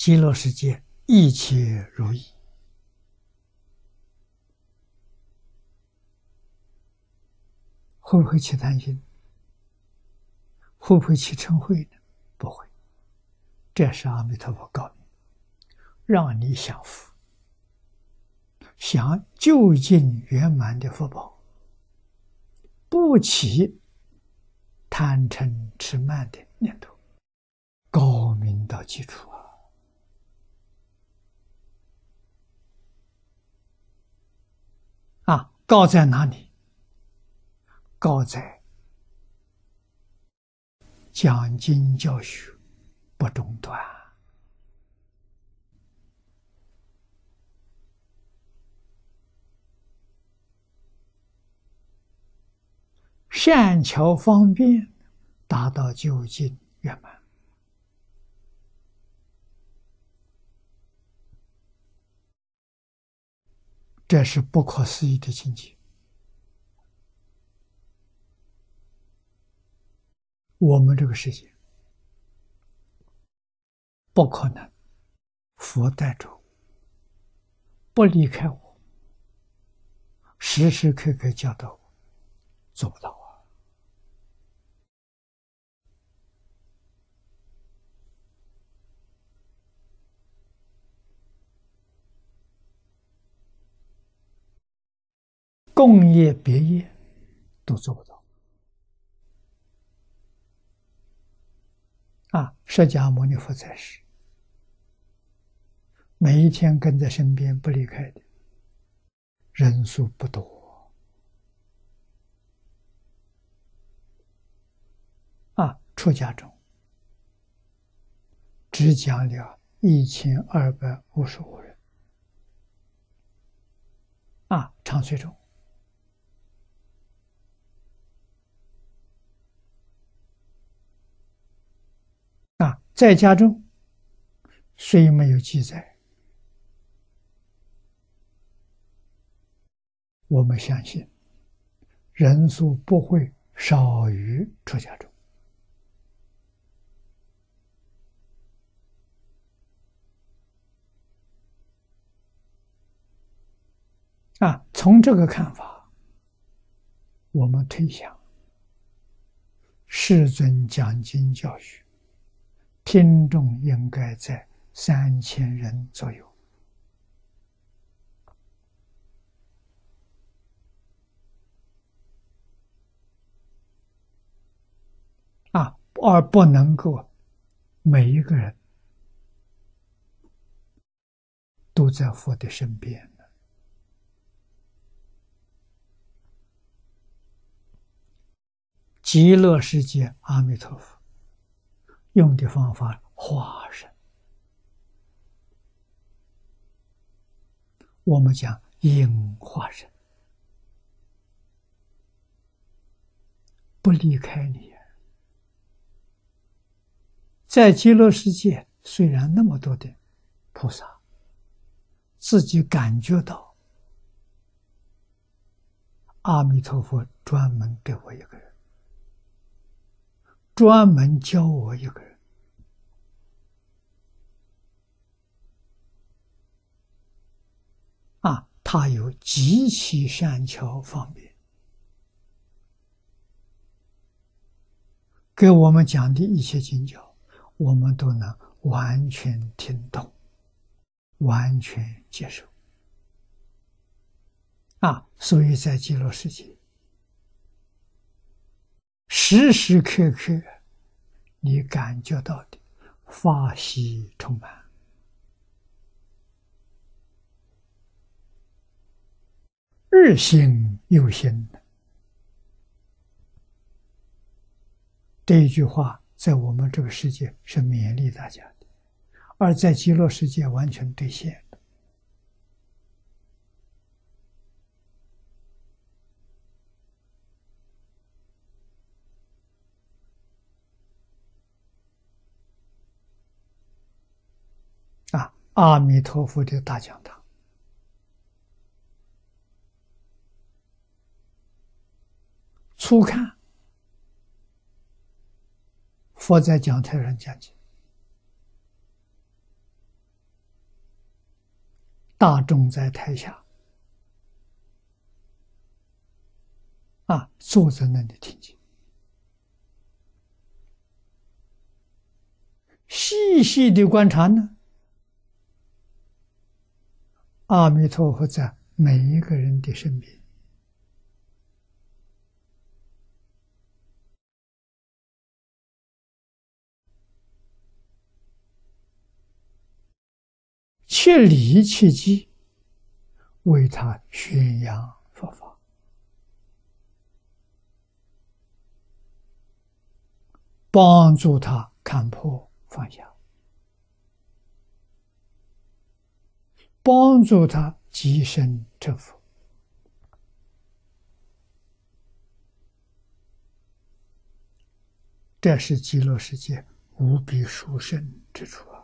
极乐世界一切如意，会不会起贪心？会不会起嗔恚呢？不会，这是阿弥陀佛告你，让你享福，享究竟圆满的福报，不起贪嗔痴慢的念头，高明到基础高在哪里？高在。讲经教学不中断，善巧方便，达到究竟圆满，这是不可思议的境界。我们这个世界不可能，佛带着不离开我，时时刻刻教导我，做不到共业别业都做不到。啊，释迦牟尼佛在世，每一天跟在身边不离开的人数不多。啊，出家中只讲了一千二百五十五人。啊，长随中。在家中虽没有记载，我们相信人数不会少于出家中。啊，从这个看法，我们推想，世尊讲经教学。听众应该在三千人左右啊，而不能够每一个人都在佛的身边极乐世界，阿弥陀佛。用的方法化身，我们讲应化身，不离开你。在极乐世界，虽然那么多的菩萨，自己感觉到阿弥陀佛专门给我一个人。专门教我一个人啊，他有极其善巧方便，给我们讲的一切经教，我们都能完全听懂，完全接受啊。所以在极乐世界。时时刻刻，你感觉到的法喜充满，日新又新这一句话，在我们这个世界是勉励大家的，而在极乐世界完全兑现。啊阿弥陀佛的大讲堂，初看佛在讲台上讲经，大众在台下，啊，坐在那里听经，细细的观察呢，阿弥陀佛在每一个人的身边。切理切机，为他宣扬佛法，帮助他看破放下，帮助他跻身成佛。这是极乐世界无比殊胜之处啊！